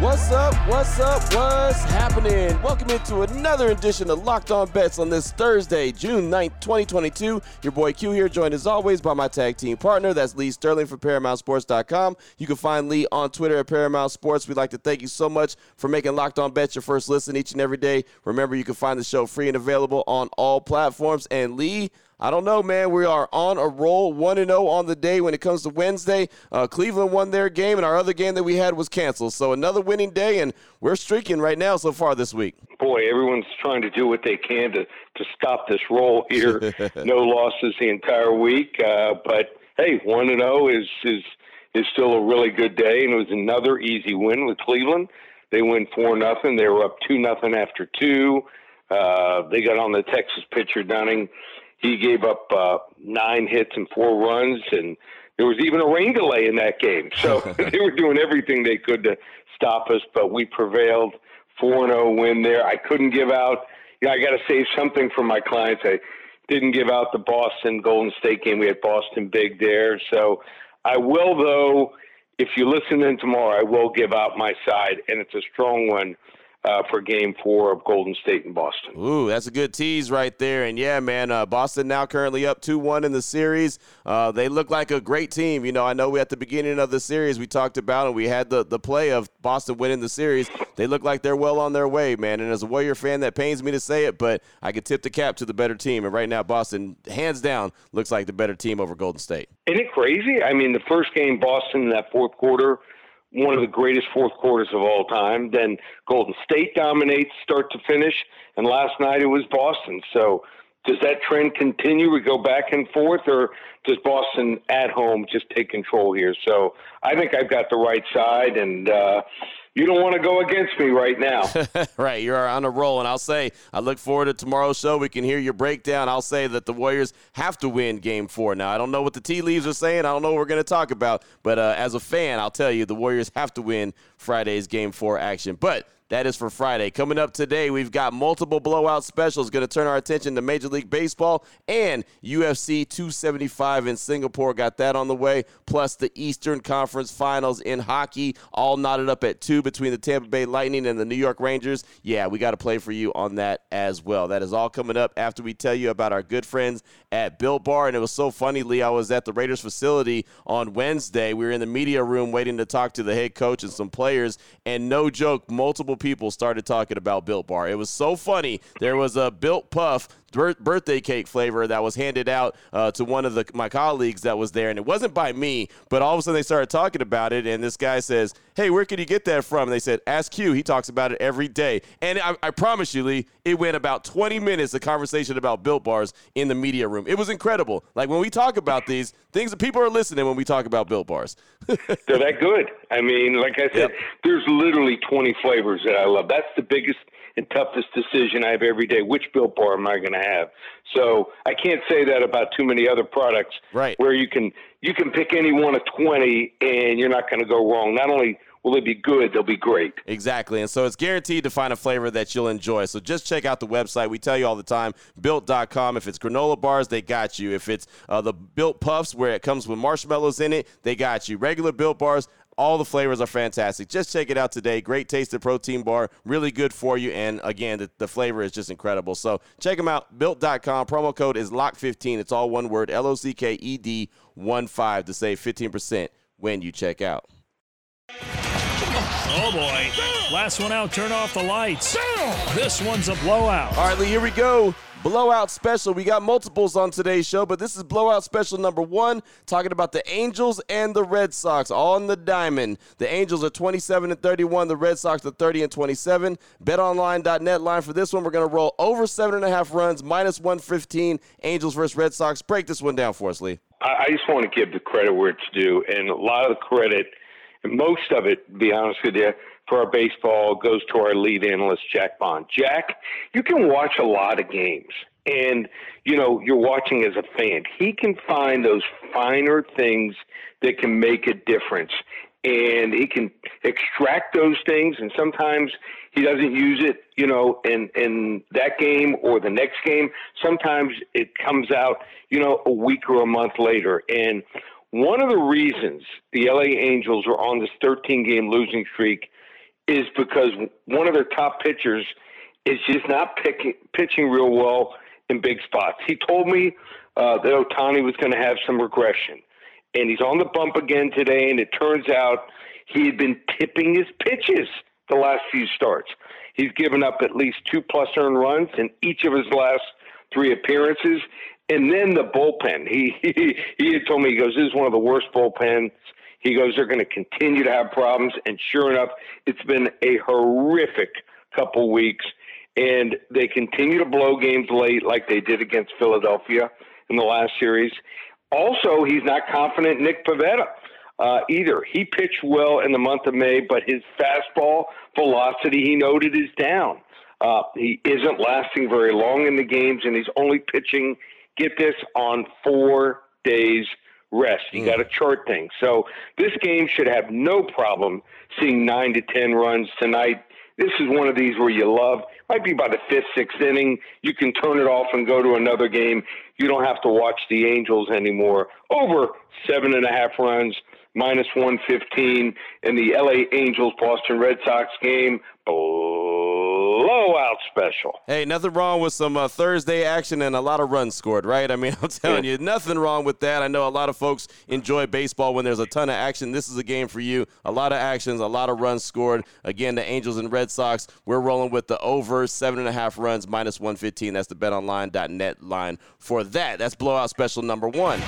What's up? What's up? What's happening? Welcome into another edition of Locked On Bets on this Thursday, June 9th, 2022. Your boy Q here, joined as always by my tag team partner. That's Lee Sterling from ParamountSports.com. You can find Lee on Twitter at Paramount Sports. We'd like to thank you so much for making Locked On Bets your first listen each and every day. Remember, you can find the show free and available on all platforms. And Lee, I don't know, man. We are on a roll, 1 0 on the day when it comes to Wednesday. Uh, Cleveland won their game, and our other game that we had was canceled. So another winning day, and we're streaking right now so far this week. Boy, everyone's trying to do what they can to, to stop this roll here. no losses the entire week. Uh, but hey, 1 0 is, is, is still a really good day, and it was another easy win with Cleveland. They win 4 nothing. They were up 2 nothing after two. Uh, they got on the Texas pitcher Dunning he gave up uh, nine hits and four runs, and there was even a rain delay in that game. So they were doing everything they could to stop us, but we prevailed. 4 0 win there. I couldn't give out, you know, I got to save something for my clients. I didn't give out the Boston Golden State game. We had Boston big there. So I will, though, if you listen in tomorrow, I will give out my side, and it's a strong one uh, for Game Four of Golden State and Boston. Ooh, that's a good tease right there. And yeah, man, uh, Boston now currently up two one in the series. Uh, they look like a great team. You know, I know we at the beginning of the series we talked about and we had the the play of Boston winning the series. They look like they're well on their way, man. And as a Warrior fan, that pains me to say it, but I could tip the cap to the better team. And right now, Boston, hands down, looks like the better team over Golden State. Isn't it crazy? I mean, the first game, Boston in that fourth quarter one of the greatest fourth quarters of all time. Then Golden State dominates start to finish, and last night it was Boston. So does that trend continue? We go back and forth, or does Boston at home just take control here? So I think I've got the right side, and uh, you don't want to go against me right now. right, you're on a roll, and I'll say I look forward to tomorrow's show. We can hear your breakdown. I'll say that the Warriors have to win Game Four. Now I don't know what the tea leaves are saying. I don't know what we're going to talk about, but uh, as a fan, I'll tell you the Warriors have to win Friday's Game Four action. But that is for Friday. Coming up today, we've got multiple blowout specials. Going to turn our attention to Major League Baseball and UFC 275 in Singapore. Got that on the way. Plus the Eastern Conference Finals in hockey, all knotted up at two between the Tampa Bay Lightning and the New York Rangers. Yeah, we got to play for you on that as well. That is all coming up after we tell you about our good friends at Built Bar. And it was so funny, Lee. I was at the Raiders facility on Wednesday. We were in the media room waiting to talk to the head coach and some players. And no joke, multiple people started talking about Built Bar. It was so funny. There was a Built Puff birthday cake flavor that was handed out uh, to one of the, my colleagues that was there, and it wasn't by me, but all of a sudden they started talking about it, and this guy says, "Hey, where could you get that from?" And they said, "Ask Q. He talks about it every day." And I, I promise you, Lee, it went about 20 minutes of conversation about Built Bars in the media room. It was incredible. Like when we talk about these things, that people are listening when we talk about Built Bars. They're that good. I mean, like I said, yep. there's literally 20 flavors that I love. That's the biggest and toughest decision I have every day. Which Built Bar am I going to have? So I can't say that about too many other products. Right. Where you can you can pick any one of twenty, and you're not going to go wrong. Not only will it be good, they'll be great. Exactly. And so it's guaranteed to find a flavor that you'll enjoy. So just check out the website. We tell you all the time, built.com. If it's granola bars, they got you. If it's uh, the built puffs where it comes with marshmallows in it, they got you. Regular built bars, all the flavors are fantastic. Just check it out today. Great tasted protein bar, really good for you. And again, the, the flavor is just incredible. So check them out. Built.com. Promo code is LOCK15. It's all one word L O C K E D 1 5 to save 15% when you check out. Oh boy. Last one out, turn off the lights. This one's a blowout. All right, Lee, here we go blowout special. We got multiples on today's show, but this is blowout special number one, talking about the Angels and the Red Sox on the diamond. The Angels are 27 and 31, the Red Sox are 30 and 27. BetOnline.net line for this one. We're going to roll over seven and a half runs, minus 115. Angels versus Red Sox. Break this one down for us, Lee. I just want to give the credit where it's due, and a lot of the credit, most of it, to be honest with you, for our baseball goes to our lead analyst, Jack Bond. Jack, you can watch a lot of games and you know you're watching as a fan he can find those finer things that can make a difference and he can extract those things. And sometimes he doesn't use it, you know, in in that game or the next game. Sometimes it comes out, you know, a week or a month later. And one of the reasons the LA Angels are on this 13 game losing streak is because one of their top pitchers is just not picking, pitching real well in big spots. He told me uh, that Ohtani was going to have some regression and he's on the bump again today. And it turns out he had been tipping his pitches the last few starts. He's given up at least two plus earned runs in each of his last three appearances. And then the bullpen. He he, he had told me he goes, "This is one of the worst bullpens." He goes, "They're going to continue to have problems." And sure enough, it's been a horrific couple weeks. And they continue to blow games late, like they did against Philadelphia in the last series. Also, he's not confident Nick Pivetta uh, either. He pitched well in the month of May, but his fastball velocity, he noted, is down. Uh, he isn't lasting very long in the games, and he's only pitching, get this, on four days rest. You mm. got to chart things. So this game should have no problem seeing nine to 10 runs tonight. This is one of these where you love, might be by the fifth, sixth inning, you can turn it off and go to another game. You don't have to watch the Angels anymore. Over seven and a half runs, minus 115 in the LA Angels Boston Red Sox game. Special. Hey, nothing wrong with some uh, Thursday action and a lot of runs scored, right? I mean, I'm telling yeah. you, nothing wrong with that. I know a lot of folks enjoy baseball when there's a ton of action. This is a game for you. A lot of actions, a lot of runs scored. Again, the Angels and Red Sox, we're rolling with the over seven and a half runs, minus 115. That's the betonline.net line for that. That's blowout special number one.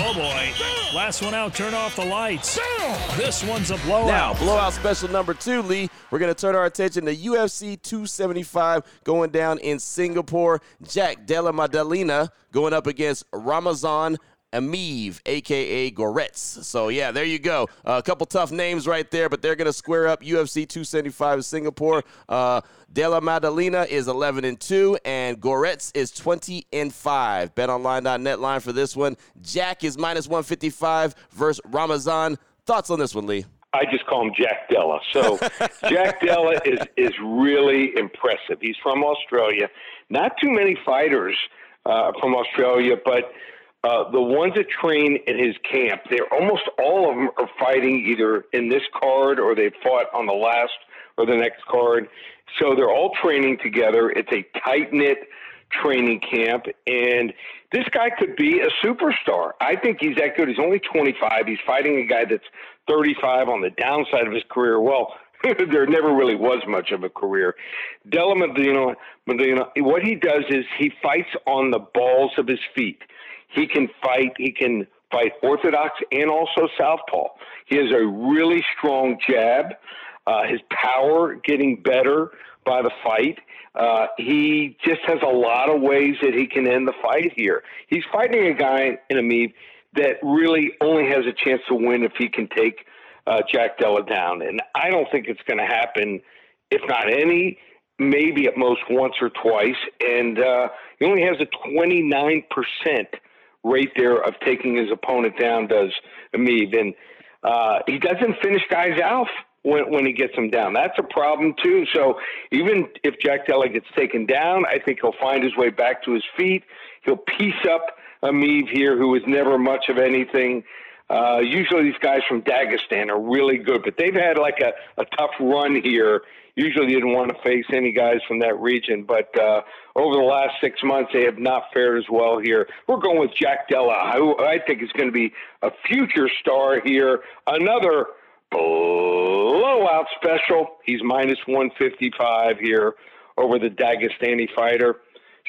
Oh boy. Last one out, turn off the lights. This one's a blowout. Now, blowout special number two, Lee. We're going to turn our attention to UFC 275 going down in Singapore. Jack Della Maddalena going up against Ramazan Emeev, aka Goretz. So yeah, there you go. Uh, a couple tough names right there, but they're gonna square up. UFC 275 in Singapore. Uh, Della Maddalena is 11 and 2, and Goretz is 20 and 5. BetOnline.net line for this one. Jack is minus 155 versus Ramazan. Thoughts on this one, Lee? I just call him Jack Della. So Jack Della is is really impressive. He's from Australia. Not too many fighters uh, from Australia, but uh, the ones that train in his camp, they're almost all of them are fighting either in this card or they fought on the last or the next card. So they're all training together. It's a tight knit training camp, and this guy could be a superstar. I think he's that good. He's only 25. He's fighting a guy that's 35 on the downside of his career. Well, there never really was much of a career. Della Medina, Medina, what he does is he fights on the balls of his feet. He can fight. He can fight orthodox and also southpaw. He has a really strong jab. Uh, his power getting better by the fight. Uh, he just has a lot of ways that he can end the fight here. He's fighting a guy in a Emeev that really only has a chance to win if he can take uh, Jack Della down. And I don't think it's going to happen, if not any, maybe at most once or twice. And uh, he only has a 29% rate there of taking his opponent down, does Emeev. And uh, he doesn't finish guys out when, when he gets them down. That's a problem too. So even if Jack Della gets taken down, I think he'll find his way back to his feet. He'll piece up Emeev here, who was never much of anything. Uh, usually these guys from Dagestan are really good, but they've had like a, a tough run here. Usually didn't want to face any guys from that region, but uh, over the last six months they have not fared as well here. We're going with Jack Della, who I think is going to be a future star here. Another blowout special. He's minus 155 here over the Dagestani fighter.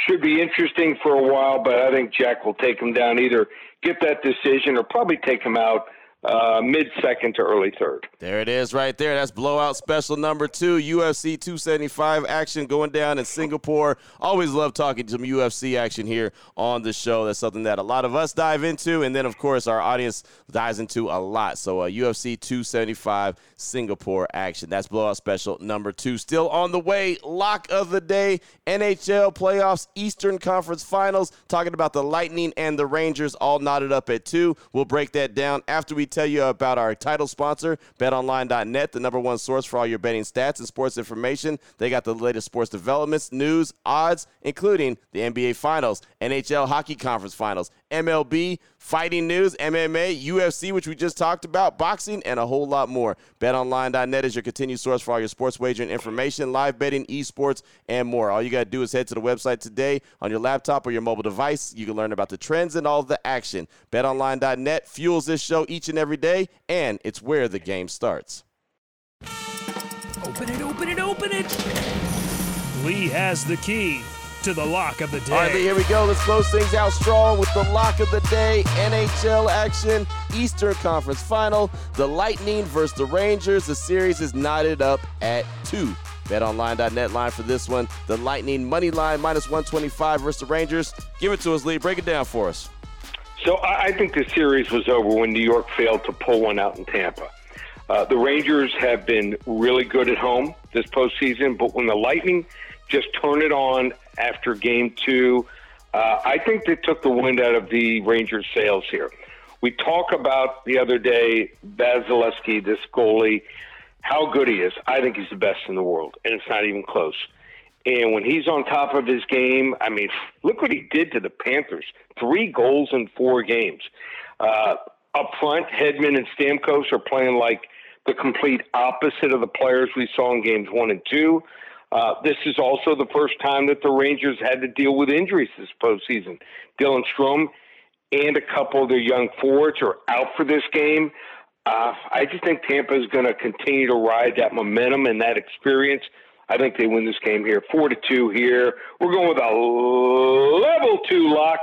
Should be interesting for a while, but I think Jack will take him down either get that decision or probably take him out uh, mid second to early third. There it is right there. That's blowout special number two, UFC 275 action going down in Singapore. Always love talking to some UFC action here on the show. That's something that a lot of us dive into. And then, of course, our audience dives into a lot. So, uh, UFC 275 Singapore action. That's blowout special number two. Still on the way. Lock of the day NHL playoffs, Eastern Conference finals. Talking about the Lightning and the Rangers all knotted up at two. We'll break that down after we tell you about our title sponsor, betonline.net, the number one source for all your betting stats and sports information. They got the latest sports developments, news, odds, including the NBA Finals, NHL Hockey Conference Finals, MLB, fighting news, MMA, UFC, which we just talked about, boxing, and a whole lot more. BetOnline.net is your continued source for all your sports wagering information, live betting, esports, and more. All you got to do is head to the website today on your laptop or your mobile device. You can learn about the trends and all the action. BetOnline.net fuels this show each and every day, and it's where the game starts. Open it, open it, open it. Lee has the key to the lock of the day. All right, Lee, here we go. Let's close things out strong with the lock of the day. NHL action, Eastern Conference Final. The Lightning versus the Rangers. The series is knotted up at two. BetOnline.net line for this one. The Lightning money line minus 125 versus the Rangers. Give it to us, Lee. Break it down for us. So I think the series was over when New York failed to pull one out in Tampa. Uh, the Rangers have been really good at home this postseason, but when the Lightning just turn it on after game two, uh, I think they took the wind out of the Rangers' sails here. We talk about the other day Vasilevskiy, this goalie, how good he is. I think he's the best in the world, and it's not even close. And when he's on top of his game, I mean, look what he did to the Panthers three goals in four games. Uh, up front, Hedman and Stamkos are playing like the complete opposite of the players we saw in games one and two. Uh, this is also the first time that the Rangers had to deal with injuries this postseason. Dylan Strome and a couple of their young forwards are out for this game. Uh, I just think Tampa is going to continue to ride that momentum and that experience. I think they win this game here, four to two here. We're going with a level two lock.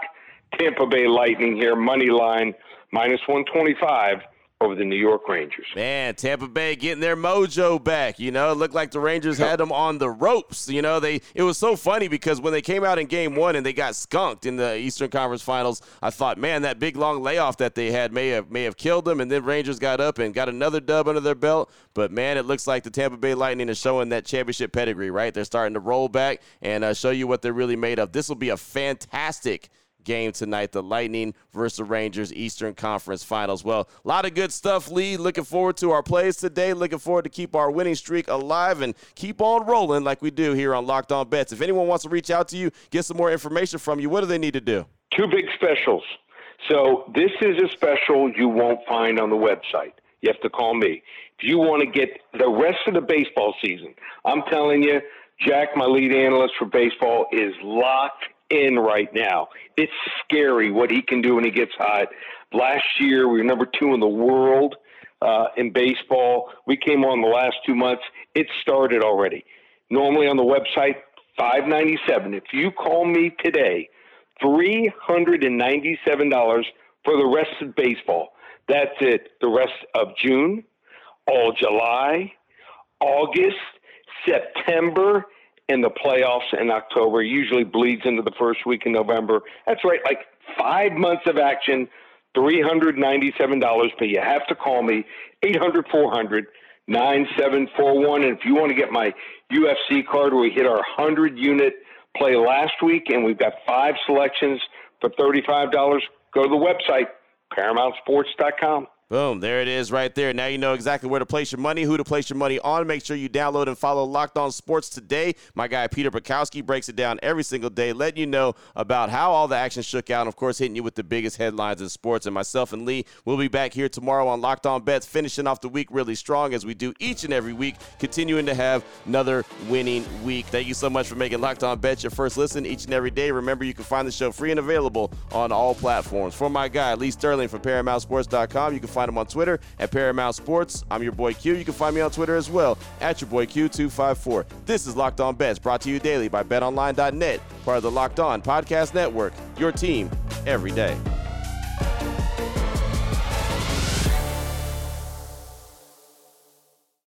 Tampa Bay Lightning here, money line minus one twenty five over the New York Rangers. Man, Tampa Bay getting their mojo back. You know, it looked like the Rangers had them on the ropes. You know, they it was so funny because when they came out in game one and they got skunked in the Eastern Conference Finals, I thought, man, that big long layoff that they had may have may have killed them. And then Rangers got up and got another dub under their belt. But man, it looks like the Tampa Bay Lightning is showing that championship pedigree. Right, they're starting to roll back and uh, show you what they're really made of. This will be a fantastic game tonight the Lightning versus the Rangers Eastern Conference Finals. Well, a lot of good stuff, Lee. Looking forward to our plays today. Looking forward to keep our winning streak alive and keep on rolling like we do here on Locked On Bets. If anyone wants to reach out to you, get some more information from you, what do they need to do? Two big specials. So, this is a special you won't find on the website. You have to call me. If you want to get the rest of the baseball season, I'm telling you, Jack, my lead analyst for baseball, is locked in right now. It's scary what he can do when he gets hot. Last year, we were number two in the world uh, in baseball. We came on the last two months. It started already. Normally on the website, five ninety seven. If you call me today, three hundred and ninety seven dollars for the rest of baseball. That's it. The rest of June, all July, August, September, in the playoffs in October, usually bleeds into the first week in November. That's right, like five months of action, $397, but you have to call me 800 400 9741. And if you want to get my UFC card, we hit our 100 unit play last week, and we've got five selections for $35, go to the website, ParamountSports.com. Boom, there it is right there. Now you know exactly where to place your money, who to place your money on. Make sure you download and follow Locked On Sports today. My guy Peter Bukowski breaks it down every single day, letting you know about how all the action shook out, and of course, hitting you with the biggest headlines in sports. And myself and Lee will be back here tomorrow on Locked On Bets, finishing off the week really strong as we do each and every week, continuing to have another winning week. Thank you so much for making Locked On Bets your first listen each and every day. Remember, you can find the show free and available on all platforms. For my guy, Lee Sterling from ParamountSports.com, you can find him on Twitter at Paramount Sports. I'm your boy Q. You can find me on Twitter as well at your boy Q254. This is Locked On Bets, brought to you daily by BetOnline.net, part of the Locked On Podcast Network. Your team every day.